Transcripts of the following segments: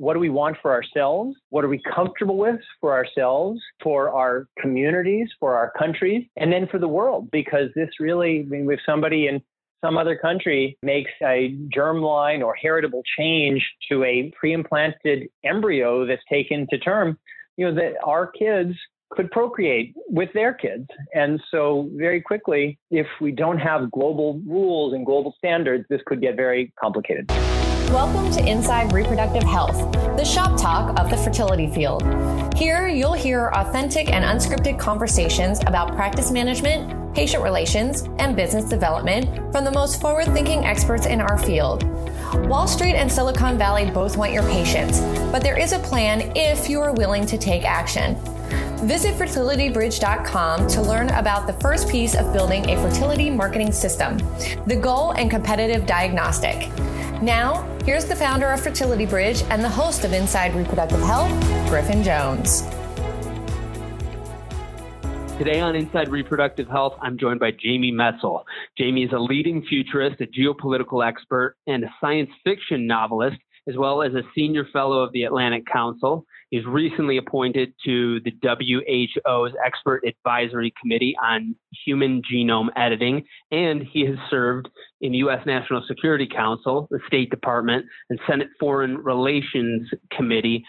what do we want for ourselves? What are we comfortable with for ourselves, for our communities, for our countries, and then for the world? Because this really, I mean, if somebody in some other country makes a germline or heritable change to a pre-implanted embryo that's taken to term, you know, that our kids could procreate with their kids. And so, very quickly, if we don't have global rules and global standards, this could get very complicated. Welcome to Inside Reproductive Health, the shop talk of the fertility field. Here, you'll hear authentic and unscripted conversations about practice management, patient relations, and business development from the most forward thinking experts in our field. Wall Street and Silicon Valley both want your patients, but there is a plan if you are willing to take action. Visit fertilitybridge.com to learn about the first piece of building a fertility marketing system, the goal and competitive diagnostic. Now, here's the founder of Fertility Bridge and the host of Inside Reproductive Health, Griffin Jones. Today on Inside Reproductive Health, I'm joined by Jamie Metzl. Jamie is a leading futurist, a geopolitical expert, and a science fiction novelist, as well as a senior fellow of the Atlantic Council. He's recently appointed to the WHO's Expert Advisory Committee on Human Genome Editing, and he has served in the U.S. National Security Council, the State Department, and Senate Foreign Relations Committee,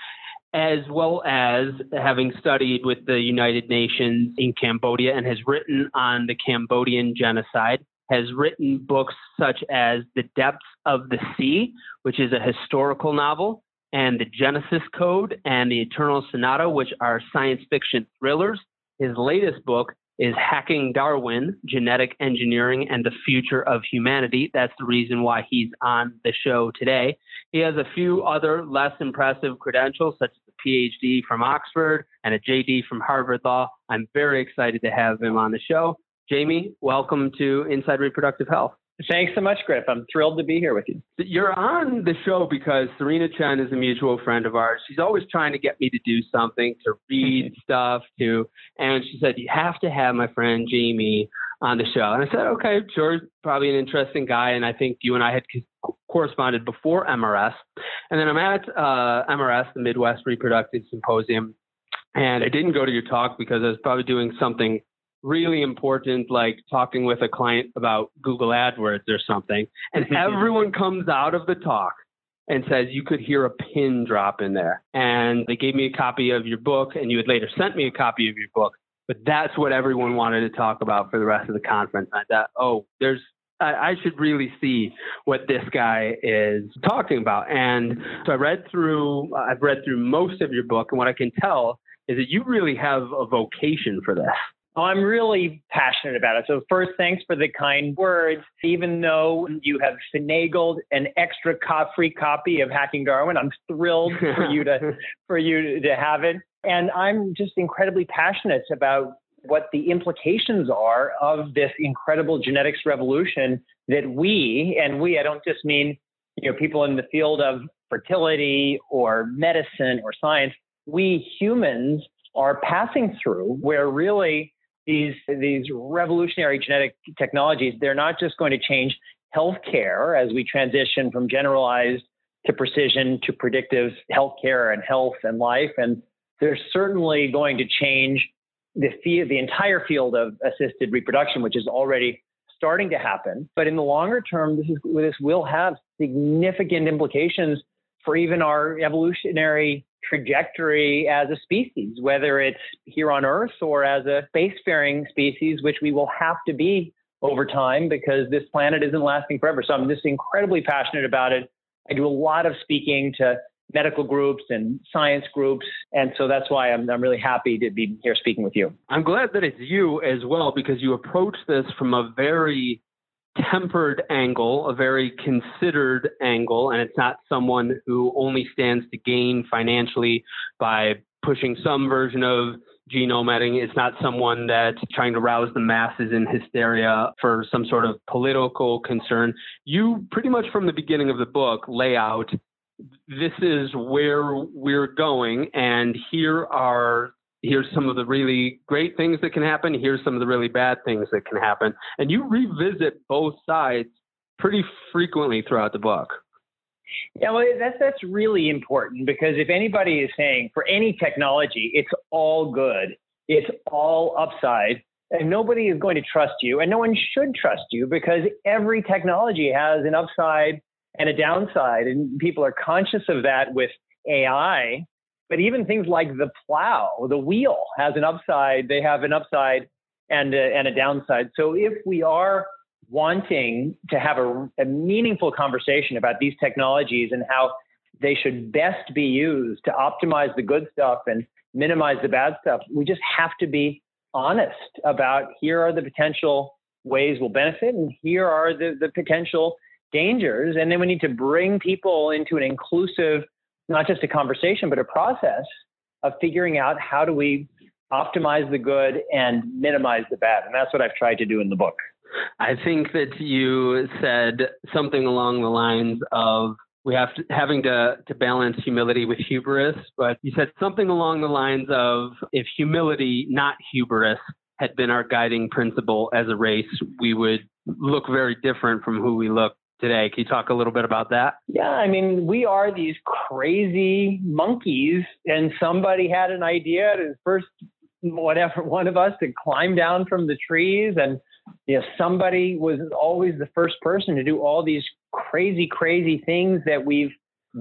as well as having studied with the United Nations in Cambodia and has written on the Cambodian genocide has written books such as The Depths of the Sea, which is a historical novel, and The Genesis Code and The Eternal Sonata, which are science fiction thrillers. His latest book is Hacking Darwin Genetic Engineering and the Future of Humanity. That's the reason why he's on the show today. He has a few other less impressive credentials, such as a PhD from Oxford and a JD from Harvard Law. I'm very excited to have him on the show. Jamie, welcome to Inside Reproductive Health. Thanks so much, Griff. I'm thrilled to be here with you. You're on the show because Serena Chen is a mutual friend of ours. She's always trying to get me to do something, to read stuff, to, and she said, You have to have my friend Jamie on the show. And I said, Okay, sure, probably an interesting guy. And I think you and I had corresponded before MRS. And then I'm at uh, MRS, the Midwest Reproductive Symposium. And I didn't go to your talk because I was probably doing something really important, like talking with a client about Google AdWords or something, and mm-hmm. everyone comes out of the talk and says you could hear a pin drop in there. And they gave me a copy of your book, and you had later sent me a copy of your book. But that's what everyone wanted to talk about for the rest of the conference. I thought, oh, there's I, should really see what this guy is talking about. And so I read through, I've read through most of your book, and what I can tell is that you really have a vocation for this. I'm really passionate about it. So first, thanks for the kind words. Even though you have finagled an extra free copy of Hacking Darwin, I'm thrilled for you to for you to have it. And I'm just incredibly passionate about what the implications are of this incredible genetics revolution that we and we I don't just mean you know people in the field of fertility or medicine or science. We humans are passing through where really these these revolutionary genetic technologies, they're not just going to change healthcare as we transition from generalized to precision to predictive healthcare and health and life, and they're certainly going to change the field, the entire field of assisted reproduction, which is already starting to happen. But in the longer term, this is this will have significant implications for even our evolutionary trajectory as a species, whether it's here on Earth or as a spacefaring species, which we will have to be over time because this planet isn't lasting forever. So I'm just incredibly passionate about it. I do a lot of speaking to medical groups and science groups. And so that's why I'm, I'm really happy to be here speaking with you. I'm glad that it's you as well because you approach this from a very tempered angle, a very considered angle, and it's not someone who only stands to gain financially by pushing some version of genome editing. It's not someone that's trying to rouse the masses in hysteria for some sort of political concern. You pretty much from the beginning of the book lay out this is where we're going, and here are here's some of the really great things that can happen. Here's some of the really bad things that can happen. And you revisit both sides pretty frequently throughout the book. Yeah, well, that's that's really important because if anybody is saying for any technology, it's all good, it's all upside, and nobody is going to trust you, and no one should trust you because every technology has an upside and a downside, and people are conscious of that with AI. But even things like the plow, the wheel has an upside. They have an upside and a, and a downside. So if we are wanting to have a, a meaningful conversation about these technologies and how they should best be used to optimize the good stuff and minimize the bad stuff, we just have to be honest about here are the potential ways we'll benefit and here are the, the potential dangers. And then we need to bring people into an inclusive, not just a conversation, but a process of figuring out how do we optimize the good and minimize the bad. And that's what I've tried to do in the book. I think that you said something along the lines of we have to, having to, to balance humility with hubris, but you said something along the lines of if humility, not hubris, had been our guiding principle as a race, we would look very different from who we look today. Can you talk a little bit about that? Yeah, I mean, we are these crazy monkeys, and somebody had an idea to first, whatever, one of us to climb down from the trees and you know, somebody was always the first person to do all these crazy, crazy things that we've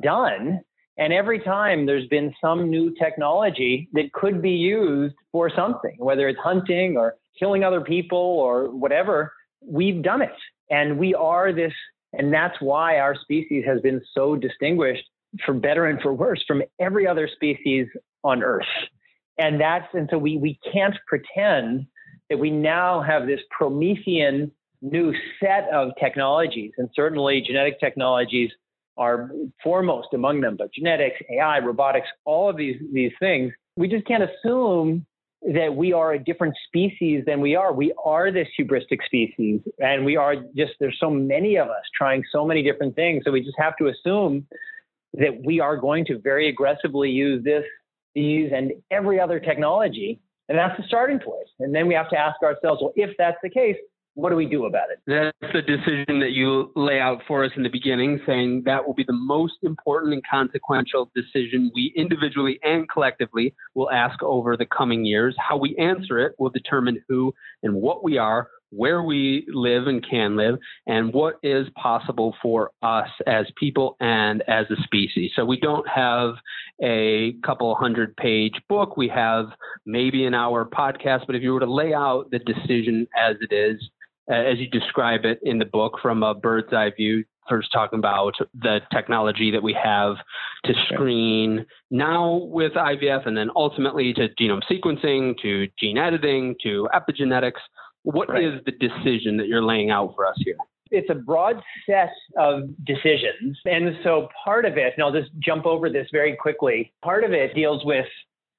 done. And every time there's been some new technology that could be used for something, whether it's hunting or killing other people or whatever, we've done it. And we are this, and that's why our species has been so distinguished for better and for worse from every other species on Earth. And that's, and so we, we can't pretend that we now have this Promethean new set of technologies, and certainly genetic technologies are foremost among them, but genetics, AI, robotics, all of these, these things, we just can't assume that we are a different species than we are. We are this hubristic species, and we are just, there's so many of us trying so many different things. So we just have to assume that we are going to very aggressively use this, these, and every other technology and that's the starting point. And then we have to ask ourselves, well, if that's the case, what do we do about it? That's the decision that you lay out for us in the beginning, saying that will be the most important and consequential decision we individually and collectively will ask over the coming years. How we answer it will determine who and what we are, where we live and can live, and what is possible for us as people and as a species. So we don't have a couple hundred page book. We have maybe an hour podcast, but if you were to lay out the decision as it is, Uh, as you describe it in the book from a bird's eye view, first talking about the technology that we have to screen now with IVF and then ultimately to genome sequencing, to gene editing, to epigenetics what right. is the decision that you're laying out for us here? It's a broad set of decisions. And so part of it, and I'll just jump over this very quickly, part of it deals with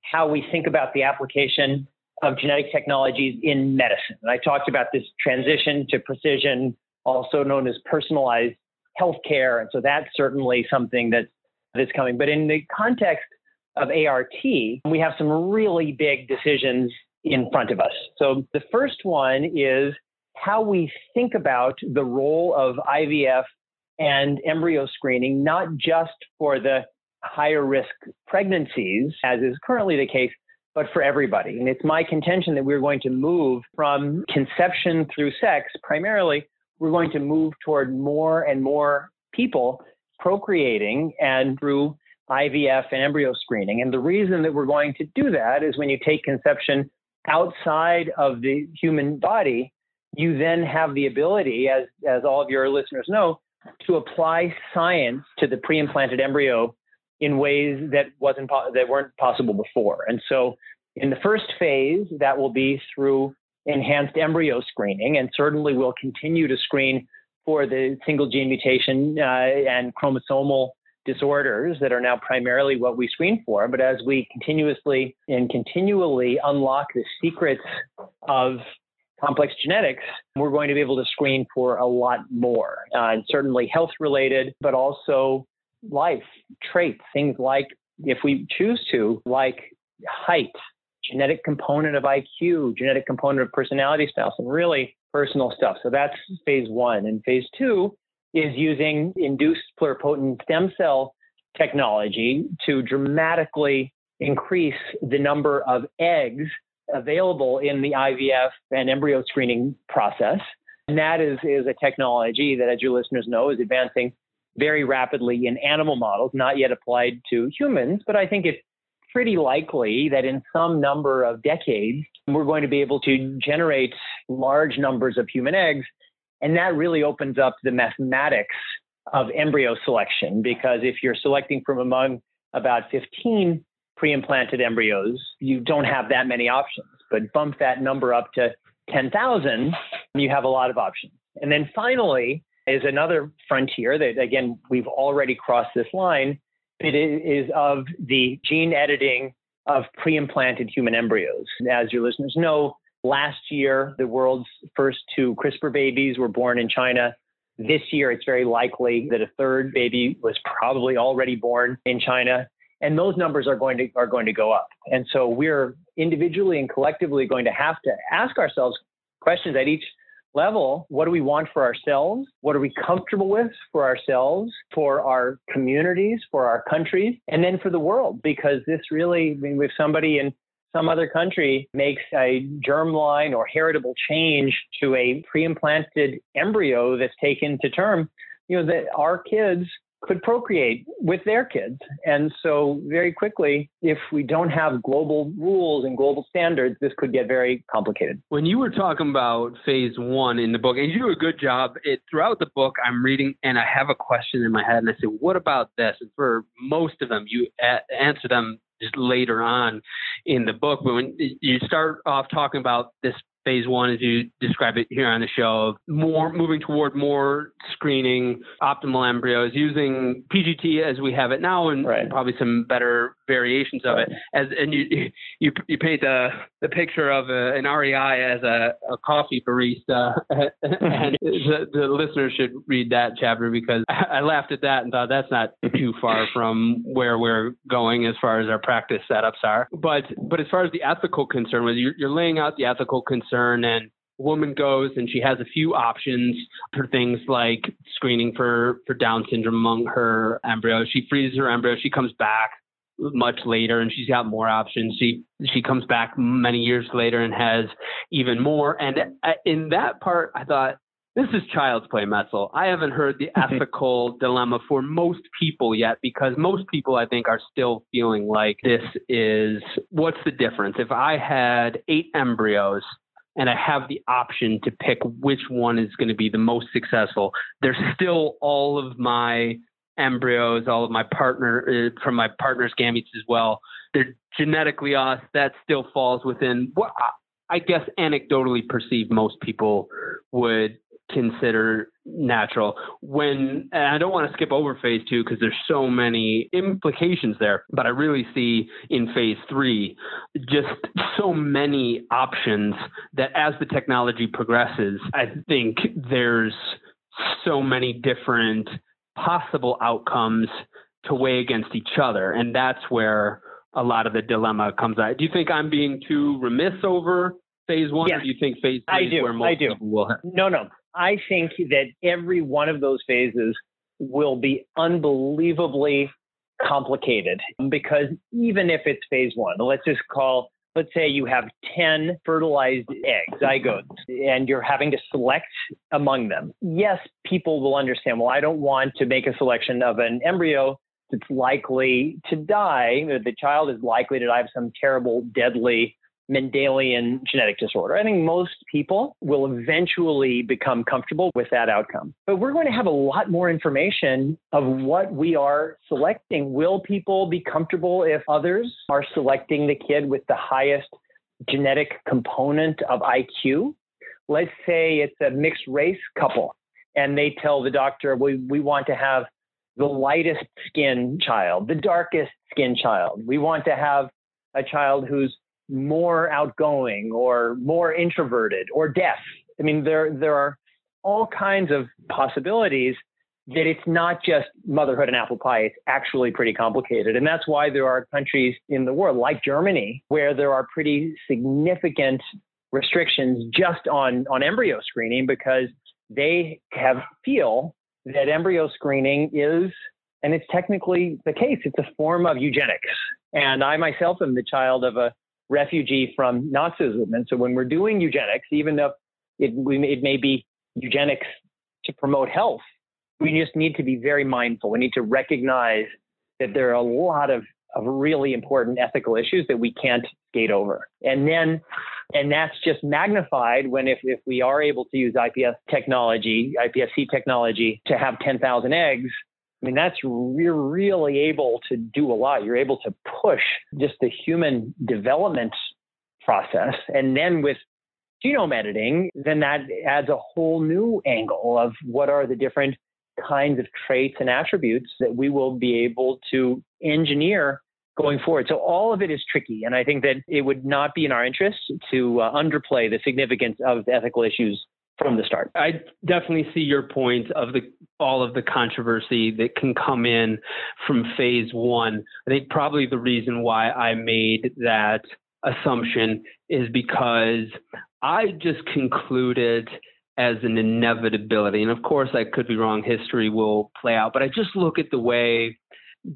how we think about the application of genetic technologies in medicine. And I talked about this transition to precision, also known as personalized healthcare. And so that's certainly something that's, that's coming. But in the context of ART, we have some really big decisions in front of us. So the first one is how we think about the role of IVF and embryo screening, not just for the higher risk pregnancies, as is currently the case, but for everybody. And it's my contention that we're going to move from conception through sex, primarily, we're going to move toward more and more people procreating and through IVF and embryo screening. And the reason that we're going to do that is when you take conception outside of the human body, you then have the ability, as, as all of your listeners know, to apply science to the pre-implanted embryo in ways that wasn't that weren't possible before. And so, in the first phase, that will be through enhanced embryo screening, and certainly we'll continue to screen for the single gene mutation uh, and chromosomal disorders that are now primarily what we screen for. But as we continuously and continually unlock the secrets of complex genetics, we're going to be able to screen for a lot more, uh, and certainly health related, but also life traits, things like, if we choose to, like height, genetic component of IQ, genetic component of personality style, some really personal stuff. So that's phase one. And phase two is using induced pluripotent stem cell technology to dramatically increase the number of eggs available in the IVF and embryo screening process. And that is, is a technology that, as your listeners know, is advancing very rapidly in animal models, not yet applied to humans. But I think it's pretty likely that in some number of decades, we're going to be able to generate large numbers of human eggs. And that really opens up the mathematics of embryo selection, because if you're selecting from among about 15 pre-implanted embryos, you don't have that many options. But bump that number up to 10,000, you have a lot of options. And then finally is another frontier that, again, we've already crossed this line. It is of the gene editing of pre-implanted human embryos. As your listeners know, last year, the world's first two CRISPR babies were born in China. This year, it's very likely that a third baby was probably already born in China and those numbers are going to are going to go up. And so we're individually and collectively going to have to ask ourselves questions at each level. What do we want for ourselves? What are we comfortable with for ourselves, for our communities, for our countries, and then for the world? Because this really, I mean, if somebody in some other country makes a germline or heritable change to a pre-implanted embryo that's taken to term, you know, that our kids could procreate with their kids. And so, very quickly, if we don't have global rules and global standards, this could get very complicated. When you were talking about phase one in the book, and you do a good job, it, throughout the book, I'm reading and I have a question in my head, and I say, What about this? And for most of them, you a- answer them just later on in the book. But when you start off talking about this phase one, as you describe it here on the show, of more moving toward more screening optimal embryos using PGT as we have it now, and right. probably some better variations of it. As and you you you paint the the picture of a, an REI as a, a coffee barista, and the, the listeners should read that chapter because I, I laughed at that and thought that's not too far from where we're going as far as our practice setups are. But but as far as the ethical concern, whether you're, you're laying out the ethical concern and a woman goes and she has a few options for things like screening for for Down syndrome among her embryos. She freezes her embryo. She comes back much later and she's got more options. She she comes back many years later and has even more. And uh, in that part, I thought this is child's play, Metzl. I haven't heard the ethical dilemma for most people yet because most people, I think, are still feeling like this is what's the difference? If I had eight embryos and I have the option to pick which one is going to be the most successful, there's still all of my embryos, all of my partner uh, from my partner's gametes as well. They're genetically us. That still falls within what I guess anecdotally perceived most people would consider natural. When and I don't want to skip over phase two because there's so many implications there, but I really see in phase three just so many options that as the technology progresses, I think there's so many different possible outcomes to weigh against each other. And that's where a lot of the dilemma comes out. Do you think I'm being too remiss over phase one, yes, or do you think phase three I do, is where most I do. people will have? No, no. I think that every one of those phases will be unbelievably complicated because even if it's phase one, let's just call let's say you have 10 fertilized eggs, zygotes, and you're having to select among them. Yes, people will understand, well, I don't want to make a selection of an embryo that's likely to die. The child is likely to die of some terrible, deadly Mendelian genetic disorder. I think most people will eventually become comfortable with that outcome. But we're going to have a lot more information of what we are selecting. Will people be comfortable if others are selecting the kid with the highest genetic component of IQ? Let's say it's a mixed race couple and they tell the doctor, we, we want to have the lightest skin child, the darkest skin child. We want to have a child who's more outgoing or more introverted or deaf. I mean, there there are all kinds of possibilities that it's not just motherhood and apple pie. It's actually pretty complicated. And that's why there are countries in the world like Germany where there are pretty significant restrictions just on, on embryo screening because they have feel that embryo screening is, and it's technically the case, it's a form of eugenics. And I myself am the child of a refugee from Nazism. And so when we're doing eugenics, even though it, it may be eugenics to promote health, we just need to be very mindful. We need to recognize that there are a lot of, of really important ethical issues that we can't skate over. And then, and that's just magnified when if, if we are able to use IPS technology, IPSC technology to have 10,000 eggs, I mean, that's you're really able to do a lot. You're able to push just the human development process. And then with genome editing, then that adds a whole new angle of what are the different kinds of traits and attributes that we will be able to engineer going forward. So all of it is tricky. And I think that it would not be in our interest to uh, underplay the significance of the ethical issues from the start. I definitely see your point of the all of the controversy that can come in from phase one. I think probably the reason why I made that assumption is because I just concluded as an inevitability. And of course, I could be wrong. History will play out. But I just look at the way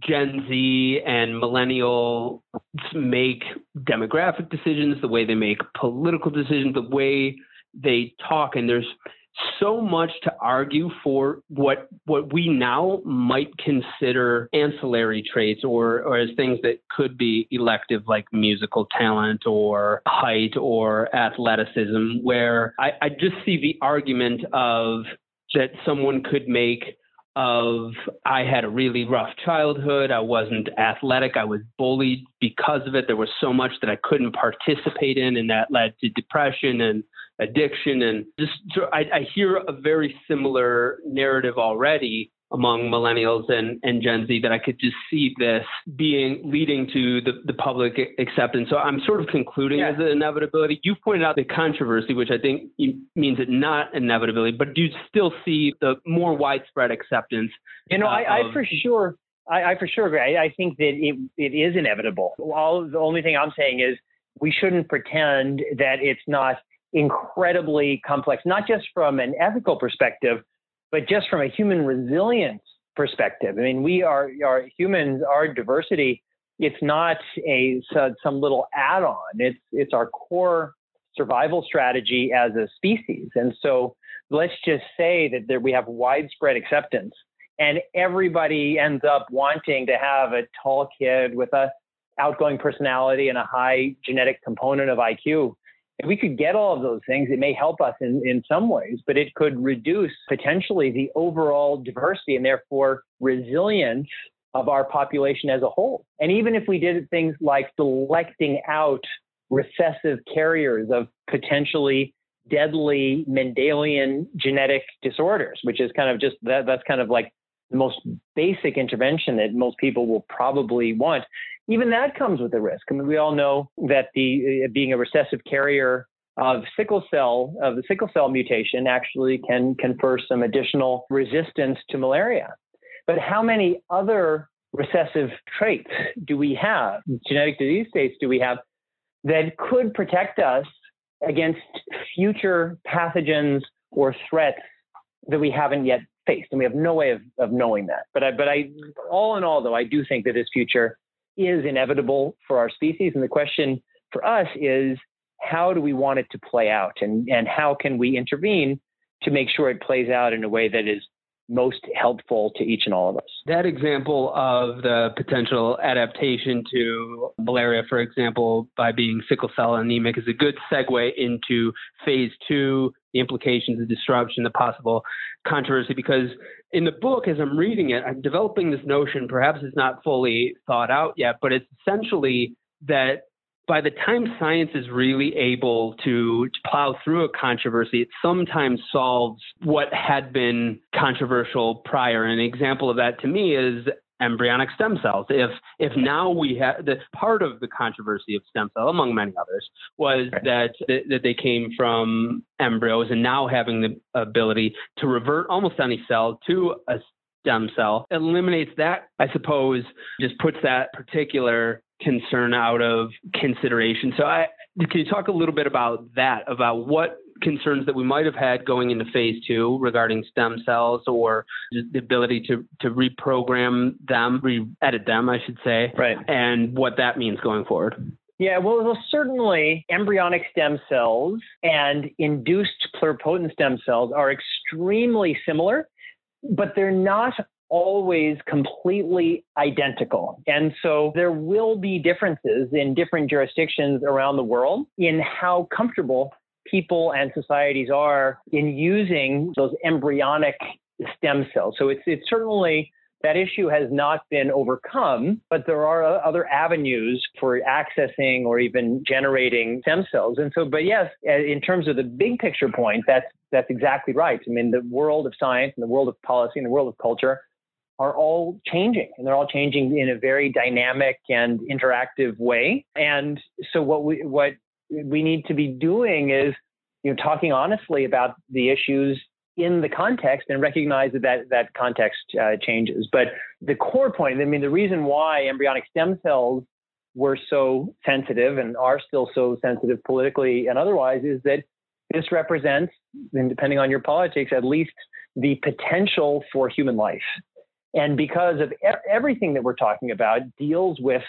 Gen Z and millennials make demographic decisions, the way they make political decisions, the way they talk, and there's so much to argue for what what we now might consider ancillary traits or, or as things that could be elective like musical talent or height or athleticism where I, I just see the argument of that someone could make of I had a really rough childhood. I wasn't athletic. I was bullied because of it. There was so much that I couldn't participate in, and that led to depression and addiction. And just I, I hear a very similar narrative already among millennials and, and Gen Z that I could just see this being leading to the, the public acceptance. So I'm sort of concluding yeah. as an inevitability. You pointed out the controversy, which I think means it not inevitability, but do you still see the more widespread acceptance? You know, uh, I, I for sure, I, I, for sure agree. I, I think that it, it is inevitable. All the only thing I'm saying is we shouldn't pretend that it's not incredibly complex, not just from an ethical perspective, but just from a human resilience perspective. I mean, we are, are humans, our diversity, it's not a some little add-on. It's it's our core survival strategy as a species. And so let's just say that there, we have widespread acceptance and everybody ends up wanting to have a tall kid with a outgoing personality and a high genetic component of IQ if we could get all of those things, it may help us in, in some ways, but it could reduce potentially the overall diversity and therefore resilience of our population as a whole. And even if we did things like selecting out recessive carriers of potentially deadly Mendelian genetic disorders, which is kind of just that, that's kind of like the most basic intervention that most people will probably want even that comes with a risk. I mean, we all know that the uh, being a recessive carrier of sickle cell of the sickle cell mutation actually can confer some additional resistance to malaria. But how many other recessive traits do we have, genetic disease states do we have that could protect us against future pathogens or threats that we haven't yet faced? And we have no way of, of knowing that. But I, but I, all in all, though, I do think that this future is inevitable for our species. And the question for us is how do we want it to play out and, and how can we intervene to make sure it plays out in a way that is most helpful to each and all of us. That example of the potential adaptation to malaria, for example, by being sickle cell anemic, is a good segue into phase two, the implications, the disruption, the possible controversy. Because in the book, as I'm reading it, I'm developing this notion, perhaps it's not fully thought out yet, but it's essentially that by the time science is really able to plow through a controversy, it sometimes solves what had been controversial prior. An example of that to me is embryonic stem cells. If if now we have the part of the controversy of stem cell, among many others, was right. that that they came from embryos, and now having the ability to revert almost any cell to a stem cell eliminates that. I suppose just puts that particular concern out of consideration. So I can you talk a little bit about that, about what concerns that we might have had going into phase two regarding stem cells or the ability to, to reprogram them, re edit them, I should say, right. and what that means going forward. Yeah, well, well, certainly embryonic stem cells and induced pluripotent stem cells are extremely similar, but they're not always completely identical. And so there will be differences in different jurisdictions around the world in how comfortable people and societies are in using those embryonic stem cells. So it's it's certainly that issue has not been overcome, but there are other avenues for accessing or even generating stem cells. And so, but yes, in terms of the big picture point, that's that's exactly right. I mean, the world of science and the world of policy and the world of culture are all changing and they're all changing in a very dynamic and interactive way. And so what we what we need to be doing is you know talking honestly about the issues in the context and recognize that that, that context uh, changes. But the core point, I mean, the reason why embryonic stem cells were so sensitive and are still so sensitive politically and otherwise is that this represents, and depending on your politics, at least the potential for human life. And because of everything that we're talking about deals with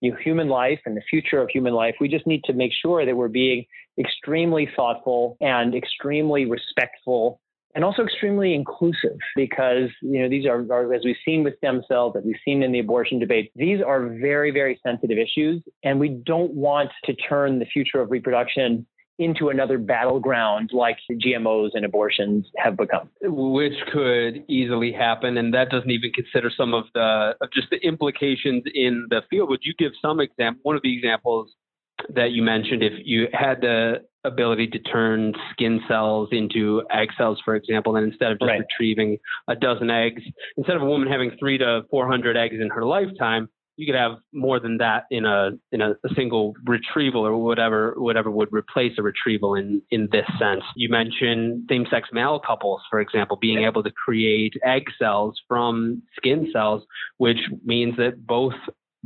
you know, human life and the future of human life, we just need to make sure that we're being extremely thoughtful and extremely respectful and also extremely inclusive because you know these are, are, as we've seen with stem cells as we've seen in the abortion debate these are very very sensitive issues and we don't want to turn the future of reproduction into another battleground like GMOs and abortions have become. Which could easily happen. And that doesn't even consider some of the of just the implications in the field. Would you give some example one of the examples that you mentioned if you had the ability to turn skin cells into egg cells, for example, and instead of just right. retrieving a dozen eggs, instead of a woman having three to 400 eggs in her lifetime, you could have more than that in a in a, a, single retrieval or whatever whatever would replace a retrieval in in this sense. You mentioned same-sex male couples, for example, being able to create egg cells from skin cells, which means that both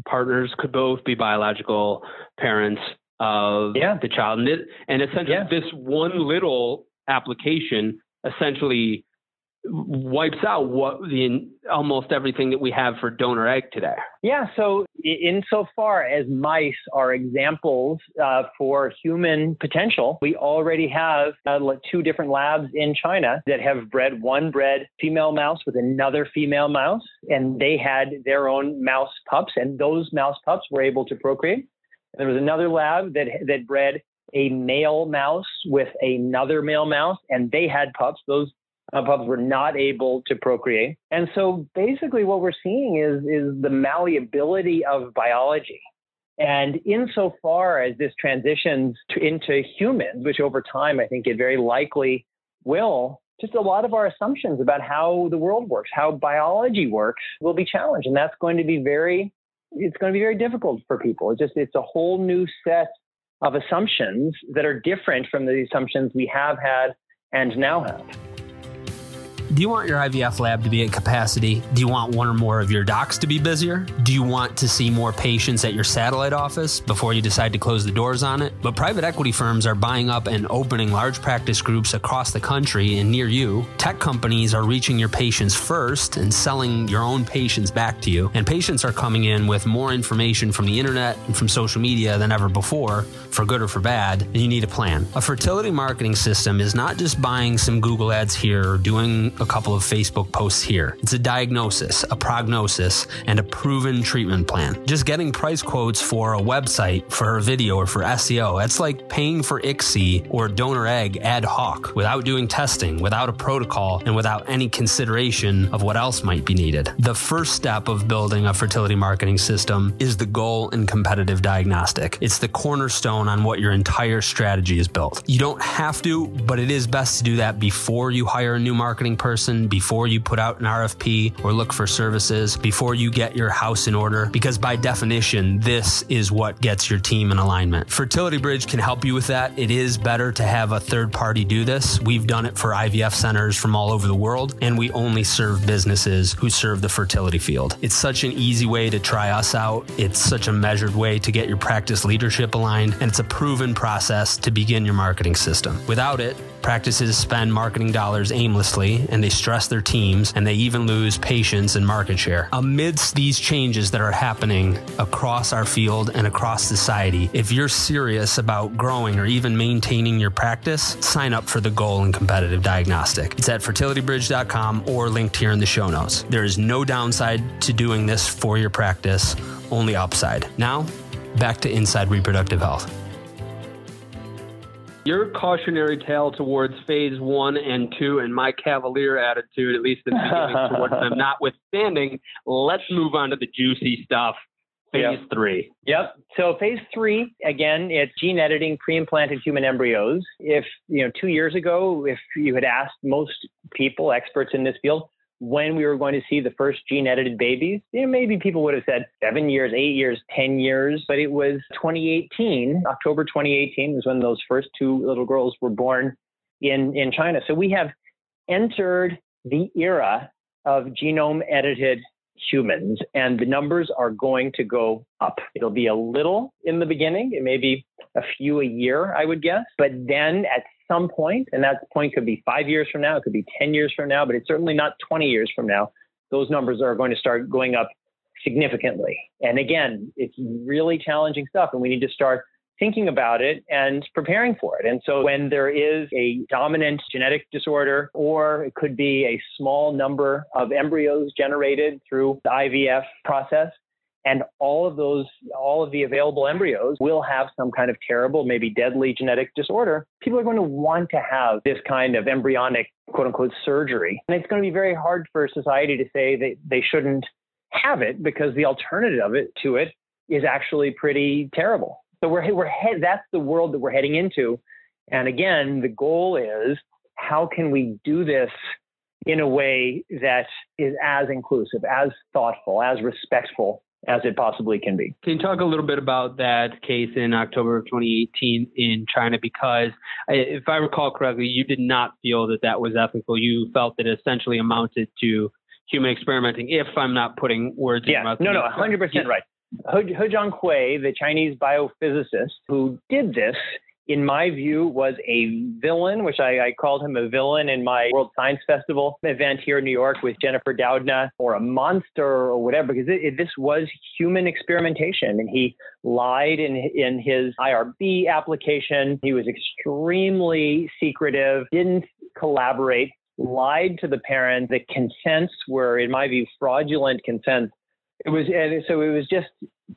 partners could both be biological parents of yeah. the child. And, it, and essentially, yeah. this one little application essentially wipes out what the almost everything that we have for donor egg today. Yeah. So, insofar as mice are examples uh, for human potential, we already have uh, two different labs in China that have bred one bred female mouse with another female mouse, and they had their own mouse pups, and those mouse pups were able to procreate. There was another lab that that bred a male mouse with another male mouse, and they had pups. Those uh, pups were not able to procreate. And so, basically, what we're seeing is is the malleability of biology. And insofar as this transitions to, into humans, which over time I think it very likely will, just a lot of our assumptions about how the world works, how biology works, will be challenged, and that's going to be very it's going to be very difficult for people. It's just it's a whole new set of assumptions that are different from the assumptions we have had and now have. Do you want your IVF lab to be at capacity? Do you want one or more of your docs to be busier? Do you want to see more patients at your satellite office before you decide to close the doors on it? But private equity firms are buying up and opening large practice groups across the country and near you. Tech companies are reaching your patients first and selling your own patients back to you. And patients are coming in with more information from the internet and from social media than ever before, for good or for bad, and you need a plan. A fertility marketing system is not just buying some Google ads here or doing a couple of Facebook posts here. It's a diagnosis, a prognosis, and a proven treatment plan. Just getting price quotes for a website, for a video, or for SEO, that's like paying for ICSI or donor egg ad hoc without doing testing, without a protocol, and without any consideration of what else might be needed. The first step of building a fertility marketing system is the goal and competitive diagnostic. It's the cornerstone on what your entire strategy is built. You don't have to, but it is best to do that before you hire a new marketing person before you put out an RFP or look for services, before you get your house in order, because by definition, this is what gets your team in alignment. Fertility Bridge can help you with that. It is better to have a third party do this. We've done it for IVF centers from all over the world, and we only serve businesses who serve the fertility field. It's such an easy way to try us out. It's such a measured way to get your practice leadership aligned, and it's a proven process to begin your marketing system. Without it, practices spend marketing dollars aimlessly and they stress their teams and they even lose patience and market share. Amidst these changes that are happening across our field and across society, if you're serious about growing or even maintaining your practice, sign up for the Goal and Competitive Diagnostic. It's at fertilitybridge.com or linked here in the show notes. There is no downside to doing this for your practice, only upside. Now, back to Inside Reproductive Health. Your cautionary tale towards phase one and two and my cavalier attitude, at least in the beginning, towards them notwithstanding, let's move on to the juicy stuff. Phase yep. three. Yep. So phase three, again, it's gene editing pre-implanted human embryos. If, you know, two years ago, if you had asked most people, experts in this field, when we were going to see the first gene edited babies, you know, maybe people would have said seven years, eight years, 10 years, but it was 2018, October 2018 was when those first two little girls were born in, in China. So we have entered the era of genome edited humans, and the numbers are going to go up. It'll be a little in the beginning, it may be a few a year, I would guess, but then at some point, and that point could be five years from now, it could be 10 years from now, but it's certainly not 20 years from now. Those numbers are going to start going up significantly. And again, it's really challenging stuff, and we need to start thinking about it and preparing for it. And so when there is a dominant genetic disorder, or it could be a small number of embryos generated through the IVF process, and all of those, all of the available embryos will have some kind of terrible, maybe deadly genetic disorder. People are going to want to have this kind of embryonic, quote unquote, surgery. And it's going to be very hard for society to say that they shouldn't have it because the alternative of it to it is actually pretty terrible. So we're, we're that's the world that we're heading into. And again, the goal is how can we do this in a way that is as inclusive, as thoughtful, as respectful as it possibly can be. Can you talk a little bit about that case in October of 2018 in China? Because if I recall correctly, you did not feel that that was ethical. You felt that it essentially amounted to human experimenting. If I'm not putting words yeah, in your mouth. No, no, 100% yeah. right. He, he Jiankui, the Chinese biophysicist who did this, in my view, was a villain, which I, I, called him a villain in my World Science Festival event here in New York with Jennifer Doudna, or a monster or whatever, because it, it, this was human experimentation. And he lied in, in his IRB application. He was extremely secretive, didn't collaborate, lied to the parents. The consents were, in my view, fraudulent consents. It was, so it was just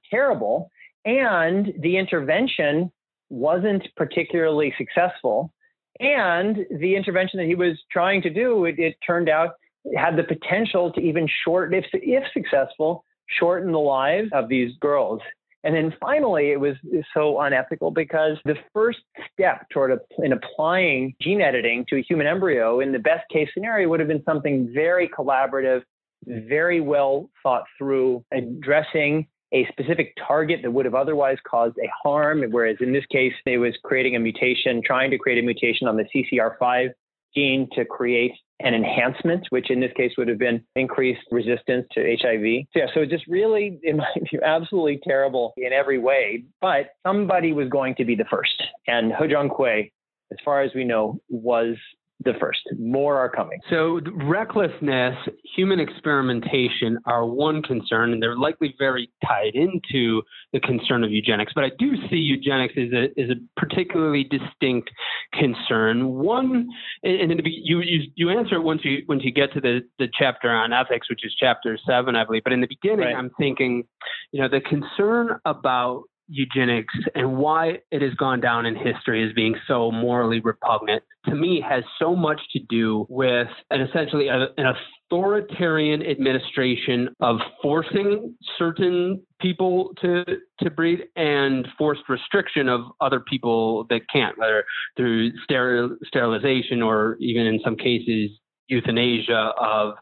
terrible. And the intervention wasn't particularly successful. And the intervention that he was trying to do, it, it turned out had the potential to even shorten, if, if successful, shorten the lives of these girls. And then finally, it was so unethical because the first step toward a, in applying gene editing to a human embryo in the best case scenario would have been something very collaborative, very well thought through, addressing a specific target that would have otherwise caused a harm, whereas in this case, it was creating a mutation, trying to create a mutation on the CCR5 gene to create an enhancement, which in this case would have been increased resistance to HIV. So, yeah, so just really, it might be absolutely terrible in every way, but somebody was going to be the first. And Ho He Jiankui, as far as we know, was the first. More are coming. So, recklessness, human experimentation are one concern, and they're likely very tied into the concern of eugenics. But I do see eugenics as a, as a particularly distinct concern. One, and you, you, you answer it once you, once you get to the, the chapter on ethics, which is chapter seven, I believe. But in the beginning, right. I'm thinking, you know, the concern about eugenics and why it has gone down in history as being so morally repugnant to me has so much to do with an essentially a, an authoritarian administration of forcing certain people to to breed and forced restriction of other people that can't whether through steril, sterilization or even in some cases euthanasia of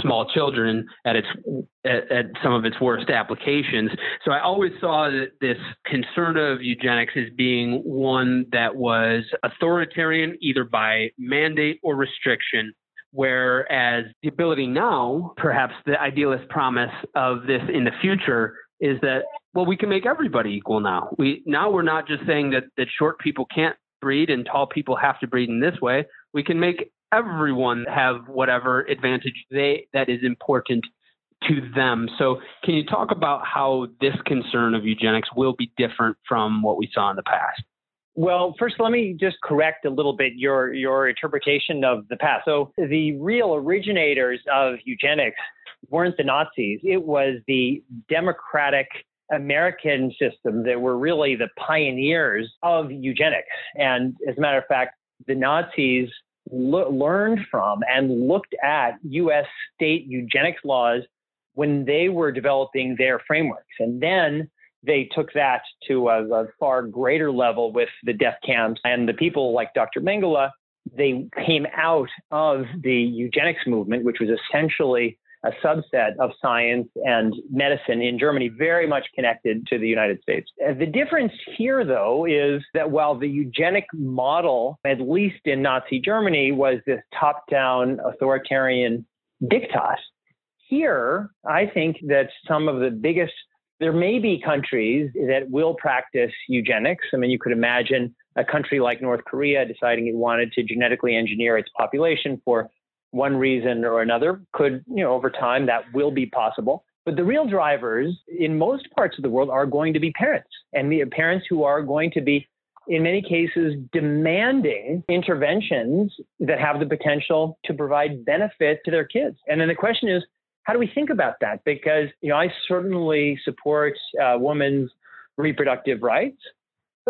small children at its at, at, some of its worst applications. So I always saw that this concern of eugenics as being one that was authoritarian either by mandate or restriction. Whereas the ability now, perhaps the idealist promise of this in the future is that well we can make everybody equal now. We now we're not just saying that that short people can't breed and tall people have to breed in this way. We can make everyone have whatever advantage they that is important to them. So, can you talk about how this concern of eugenics will be different from what we saw in the past? Well, first, let me just correct a little bit your your interpretation of the past. So, the real originators of eugenics weren't the Nazis; it was the democratic American system that were really the pioneers of eugenics. And as a matter of fact, the Nazis learned from and looked at US state eugenics laws when they were developing their frameworks. And then they took that to a, a far greater level with the death camps and the people like Dr. Mengele. They came out of the eugenics movement, which was essentially a subset of science and medicine in Germany, very much connected to the United States. Uh, the difference here, though, is that while the eugenic model, at least in Nazi Germany, was this top down authoritarian diktat, here, I think that some of the biggest there may be countries that will practice eugenics. I mean, you could imagine a country like North Korea deciding it wanted to genetically engineer its population for one reason or another could, you know, over time that will be possible. But the real drivers in most parts of the world are going to be parents and the parents who are going to be, in many cases, demanding interventions that have the potential to provide benefit to their kids. And then the question is, how do we think about that? Because, you know, I certainly support uh, women's reproductive rights.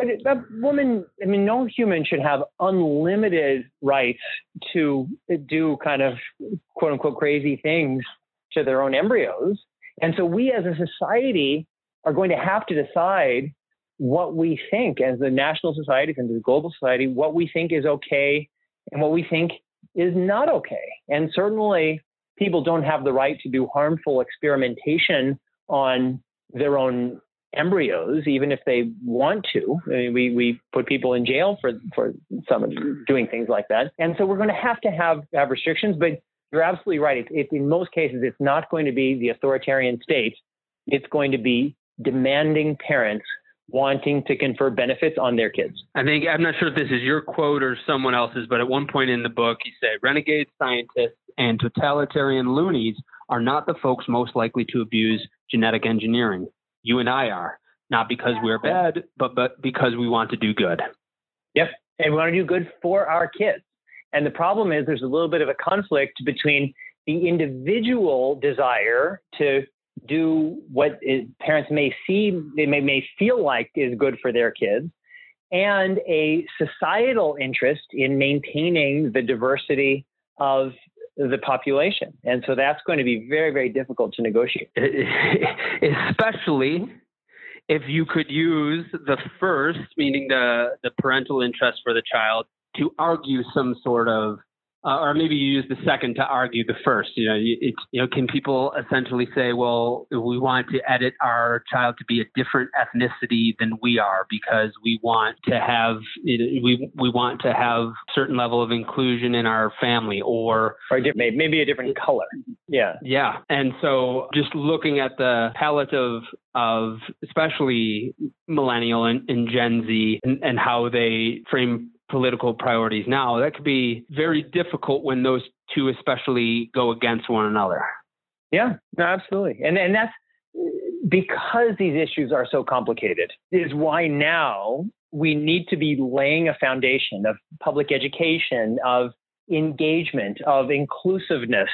But that woman, I mean, no human should have unlimited rights to do kind of quote unquote crazy things to their own embryos. And so we as a society are going to have to decide what we think as the national society and the global society, what we think is okay and what we think is not okay. And certainly people don't have the right to do harmful experimentation on their own embryos, even if they want to. I mean, we, we put people in jail for, for some doing things like that. And so we're going to have to have, have restrictions, but you're absolutely right. It, it, in most cases, it's not going to be the authoritarian state. It's going to be demanding parents wanting to confer benefits on their kids. I think, I'm not sure if this is your quote or someone else's, but at one point in the book, he said, renegade scientists and totalitarian loonies are not the folks most likely to abuse genetic engineering you and I are, not because we're bad, but but because we want to do good. Yep, and we want to do good for our kids. And the problem is there's a little bit of a conflict between the individual desire to do what is, parents may see, they may, may feel like is good for their kids, and a societal interest in maintaining the diversity of the population. And so that's going to be very, very difficult to negotiate. Especially if you could use the first, meaning the, the parental interest for the child, to argue some sort of uh, or maybe you use the second to argue the first. You know, it, you know, can people essentially say, well, we want to edit our child to be a different ethnicity than we are because we want to have we we want to have certain level of inclusion in our family, or or maybe a different color. Yeah, yeah. And so, just looking at the palette of of especially millennial and, and Gen Z and, and how they frame political priorities now, that could be very difficult when those two especially go against one another. Yeah, no, absolutely. And and that's because these issues are so complicated, is why now we need to be laying a foundation of public education, of engagement, of inclusiveness,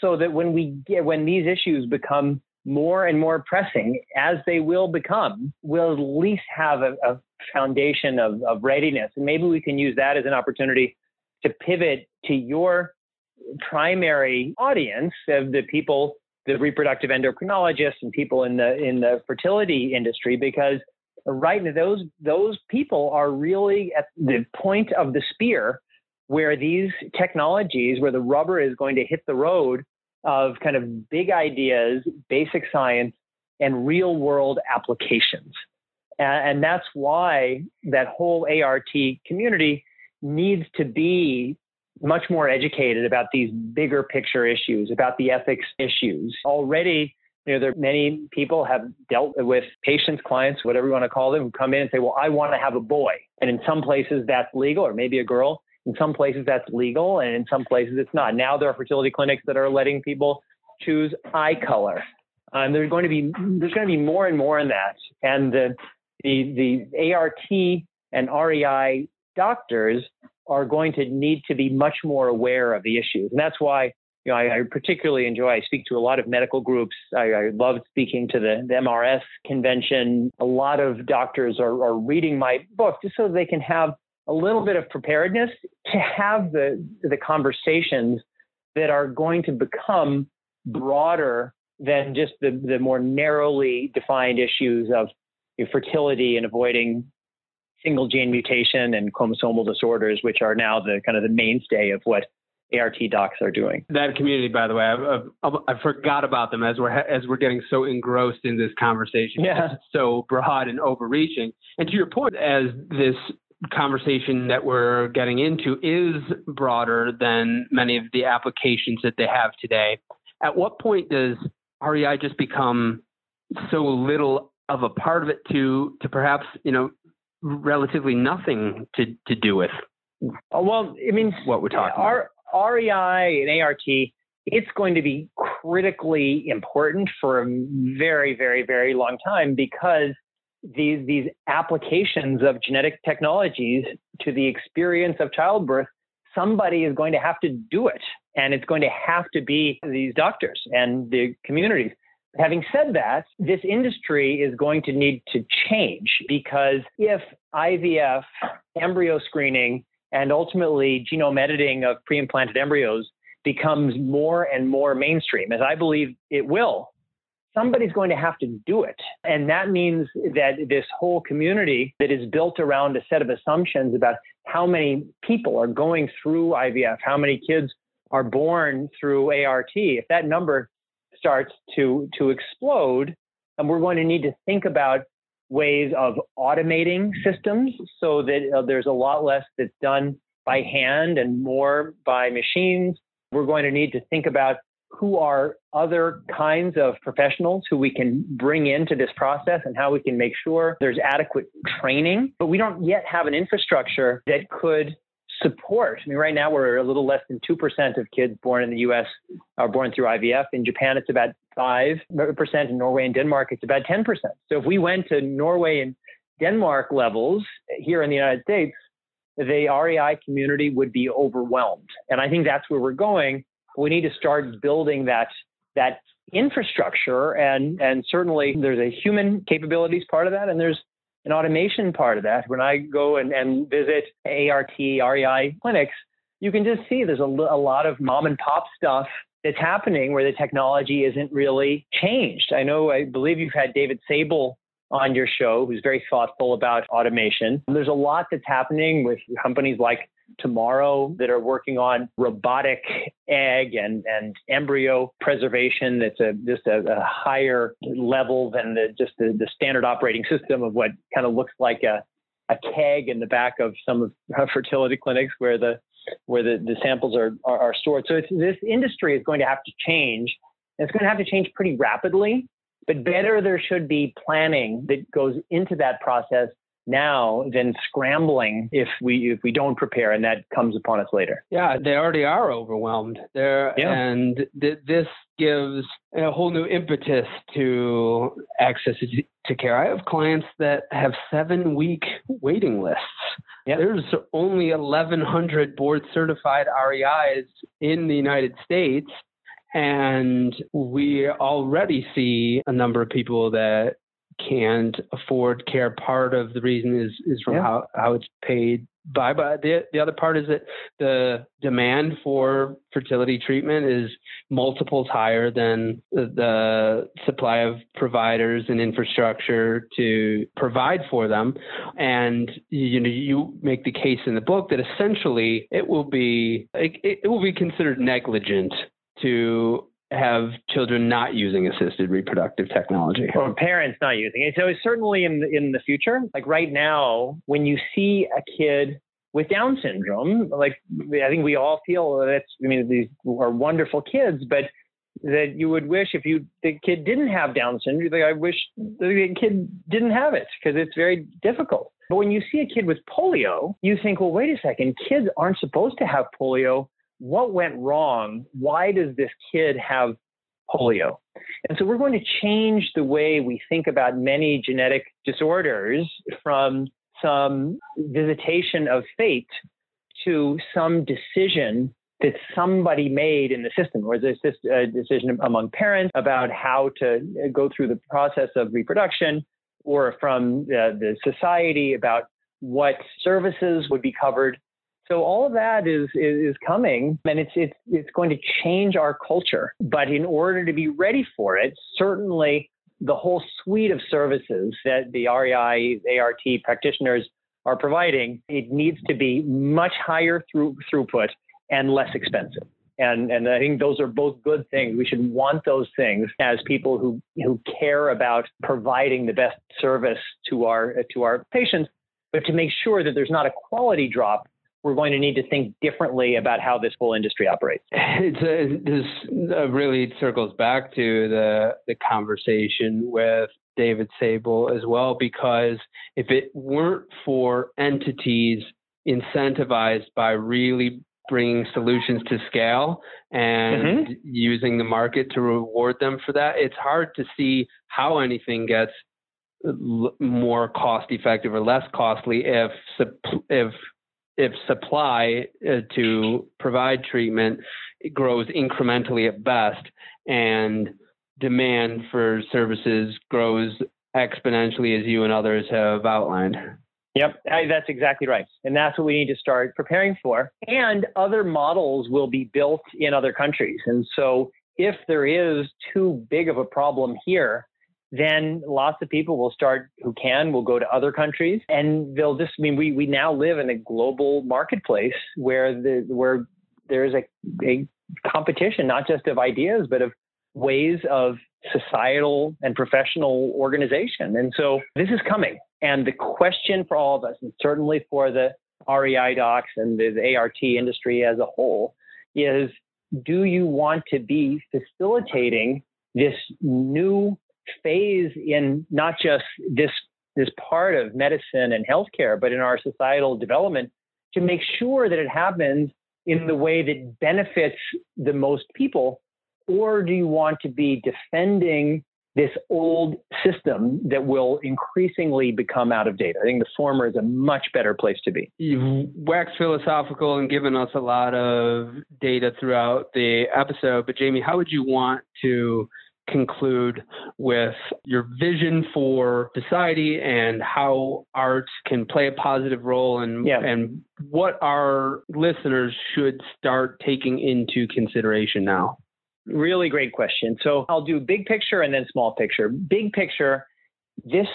so that when we get when these issues become more and more pressing, as they will become, we'll at least have a, a foundation of, of readiness. And maybe we can use that as an opportunity to pivot to your primary audience of the people, the reproductive endocrinologists and people in the in the fertility industry, because right now those those people are really at the point of the spear where these technologies, where the rubber is going to hit the road of kind of big ideas, basic science, and real world applications. And, that's why that whole ART community needs to be much more educated about these bigger picture issues, about the ethics issues. Already, you know, there many people have dealt with patients, clients, whatever you want to call them, who come in and say, "Well, I want to have a boy," and in some places that's legal, or maybe a girl. In some places that's legal, and in some places it's not. Now there are fertility clinics that are letting people choose eye color. Um, there's going to be there's going to be more and more in that, and the the the ART and REI doctors are going to need to be much more aware of the issues, and that's why you know I, I particularly enjoy. I speak to a lot of medical groups. I, I love speaking to the, the, MRS convention. A lot of doctors are, are reading my book just so they can have a little bit of preparedness to have the the conversations that are going to become broader than just the, the more narrowly defined issues of fertility and avoiding single gene mutation and chromosomal disorders, which are now the kind of the mainstay of what ART docs are doing. That community, by the way, I, I, I forgot about them as we're as we're getting so engrossed in this conversation. Yeah, so broad and overreaching. And to your point, as this conversation that we're getting into is broader than many of the applications that they have today. At what point does REI just become so little of a part of it to to perhaps you know relatively nothing to to do with? Oh, well, I mean, what we're talking our, about. REI and ART, it's going to be critically important for a very, very, very long time because these these applications of genetic technologies to the experience of childbirth somebody is going to have to do it. And it's going to have to be these doctors and the communities. Having said that this industry is going to need to change because if ivf embryo screening and ultimately genome editing of pre-implanted embryos becomes more and more mainstream as i believe it will somebody's going to have to do it. And that means that this whole community that is built around a set of assumptions about how many people are going through IVF, how many kids are born through ART, if that number starts to, to explode, and we're going to need to think about ways of automating systems so that uh, there's a lot less that's done by hand and more by machines. We're going to need to think about who are other kinds of professionals who we can bring into this process and how we can make sure there's adequate training. But we don't yet have an infrastructure that could support. I mean, right now we're a little less than 2% of kids born in the US are born through IVF. In Japan, it's about 5%. In Norway and Denmark, it's about 10%. So if we went to Norway and Denmark levels here in the United States, the REI community would be overwhelmed. And I think that's where we're going we need to start building that that infrastructure. And and certainly there's a human capabilities part of that and there's an automation part of that. When i go and, and visit art rei clinics you can just see there's a, a lot of mom and pop stuff that's happening where the technology isn't really changed. I know i believe you've had david sable on your show who's very thoughtful about automation. There's a lot that's happening with companies like TMRW that are working on robotic egg and, and embryo preservation that's a just a, a higher level than the just the, the standard operating system of what kind of looks like a, a keg in the back of some of fertility clinics where the where the, the samples are, are, are stored. So this industry is going to have to change. It's going to have to change pretty rapidly, but better there should be planning that goes into that process now than scrambling if we if we don't prepare and that comes upon us later. Yeah, they already are overwhelmed. There yeah. and th- this gives a whole new impetus to access to care. I have clients that have 7 week waiting lists. Yep. There's only 1100 board certified REIs in the United States and we already see a number of people that can't afford care. Part of the reason is is from yeah. how, how it's paid by. But the the other part is that the demand for fertility treatment is multiples higher than the supply of providers and infrastructure to provide for them. And you know, you make the case in the book that essentially it will be it, it will be considered negligent to have children not using assisted reproductive technology or parents not using it. So it's certainly in the, in the future, like right now, when you see a kid with Down syndrome, like I think we all feel that I mean these are wonderful kids, but that you would wish if you the kid didn't have Down syndrome, like I wish the kid didn't have it because it's very difficult. But when you see a kid with polio, you think, well, wait a second, kids aren't supposed to have polio what went wrong? Why does this kid have polio? And so we're going to change the way we think about many genetic disorders from some visitation of fate to some decision that somebody made in the system, or is this a decision among parents about how to go through the process of reproduction, or from uh, the society about what services would be covered so all of that is, is, coming and it's, it's, it's going to change our culture. But in order to be ready for it, certainly the whole suite of services that the REI, ART practitioners are providing, it needs to be much higher through, throughput and less expensive. And, and I think those are both good things. We should want those things as people who, who care about providing the best service to our, to our patients, but to make sure that there's not a quality drop we're going to need to think differently about how this whole industry operates. It's a, this uh, really circles back to the the conversation with David Sable as well, because if it weren't for entities incentivized by really bringing solutions to scale and mm-hmm. using the market to reward them for that, it's hard to see how anything gets more cost effective or less costly if if if supply uh, to provide treatment grows incrementally at best and demand for services grows exponentially as you and others have outlined. Yep, that's exactly right. And that's what we need to start preparing for. And other models will be built in other countries. And so if there is too big of a problem here, then lots of people will start who can will go to other countries. And they'll just I mean we we now live in a global marketplace where the where there's a, a competition not just of ideas but of ways of societal and professional organization. And so this is coming. And the question for all of us and certainly for the REI docs and the ART industry as a whole is do you want to be facilitating this new phase in not just this this part of medicine and healthcare, but in our societal development to make sure that it happens in the way that benefits the most people? Or do you want to be defending this old system that will increasingly become out of date? I think the former is a much better place to be. You've waxed philosophical and given us a lot of data throughout the episode, but Jamie, how would you want to conclude with your vision for society and how art can play a positive role and yeah. and what our listeners should start taking into consideration now. Really great question. So I'll do big picture and then small picture. Big picture, this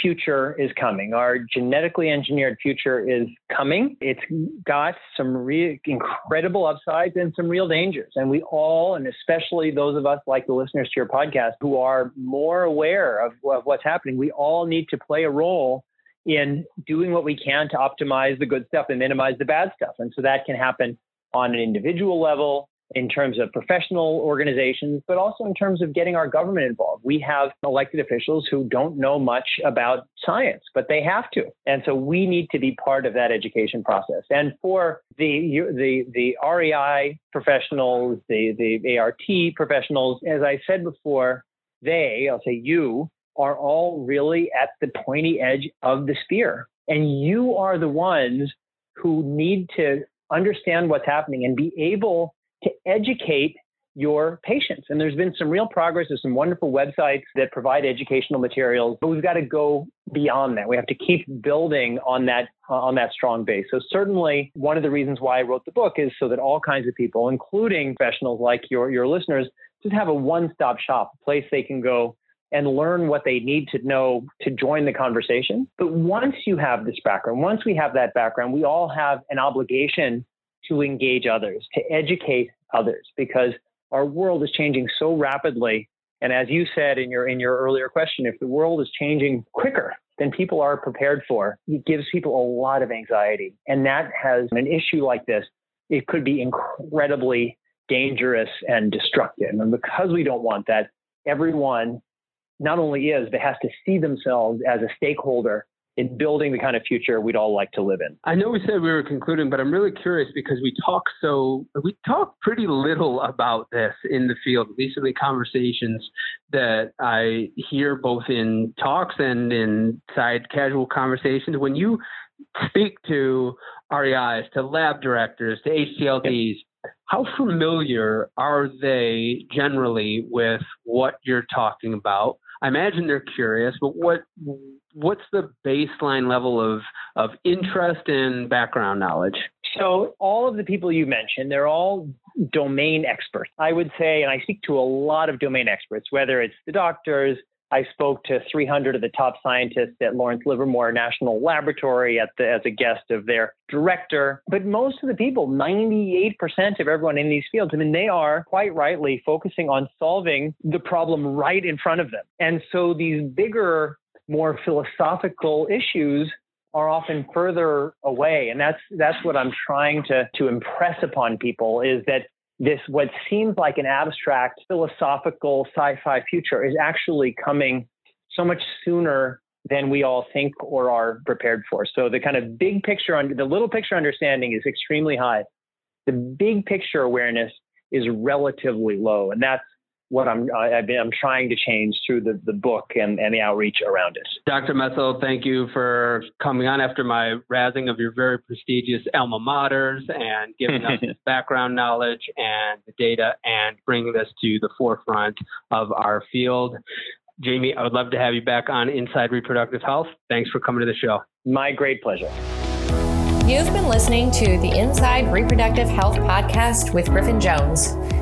future is coming. Our genetically engineered future is coming. It's got some real incredible upsides and some real dangers. And we all, and especially those of us like the listeners to your podcast who are more aware of, of what's happening, we all need to play a role in doing what we can to optimize the good stuff and minimize the bad stuff. And so that can happen on an individual level, in terms of professional organizations, but also in terms of getting our government involved. We have elected officials who don't know much about science, but they have to. And so we need to be part of that education process. And for the, the, the REI professionals, the, the ART professionals, as I said before, they, I'll say you, are all really at the pointy edge of the spear. And you are the ones who need to understand what's happening and be able to educate your patients. And there's been some real progress. There's some wonderful websites that provide educational materials, but we've got to go beyond that. We have to keep building on that uh, on that strong base. So certainly one of the reasons why I wrote the book is so that all kinds of people, including professionals like your your listeners, just have a one-stop shop, a place they can go and learn what they need to know to join the conversation. But once you have this background, once we have that background, we all have an obligation to engage others, to educate others, because our world is changing so rapidly. And as you said in your in your earlier question, if the world is changing quicker than people are prepared for, it gives people a lot of anxiety. And that has an issue like this, it could be incredibly dangerous and destructive. And because we don't want that, everyone not only is, but has to see themselves as a stakeholder in building the kind of future we'd all like to live in. I know we said we were concluding, but I'm really curious because we talk so we talk pretty little about this in the field, at least in the conversations that I hear both in talks and in side casual conversations. When you speak to REIs, to lab directors, to HCLDs, yep. how familiar are they generally with what you're talking about? I imagine they're curious, but what what's the baseline level of of interest and background knowledge? So all of the people you mentioned, they're all domain experts. I would say, and I speak to a lot of domain experts, whether it's the doctors, I spoke to 300 of the top scientists at Lawrence Livermore National Laboratory the, as a guest of their director. But most of the people, 98% of everyone in these fields, I mean, they are quite rightly focusing on solving the problem right in front of them. And so these bigger, more philosophical issues are often further away. And that's that's what I'm trying to to impress upon people is that this what seems like an abstract philosophical sci-fi future is actually coming so much sooner than we all think or are prepared for. So the kind of big picture under the little picture understanding is extremely high. The big picture awareness is relatively low, and that's what I'm I've been, I'm trying to change through the, the book and, and the outreach around it. Dr. Metzl, thank you for coming on after my razzing of your very prestigious alma maters and giving us this background knowledge and the data and bringing this to the forefront of our field. Jamie, I would love to have you back on Inside Reproductive Health. Thanks for coming to the show. My great pleasure. You've been listening to the Inside Reproductive Health podcast with Griffin Jones.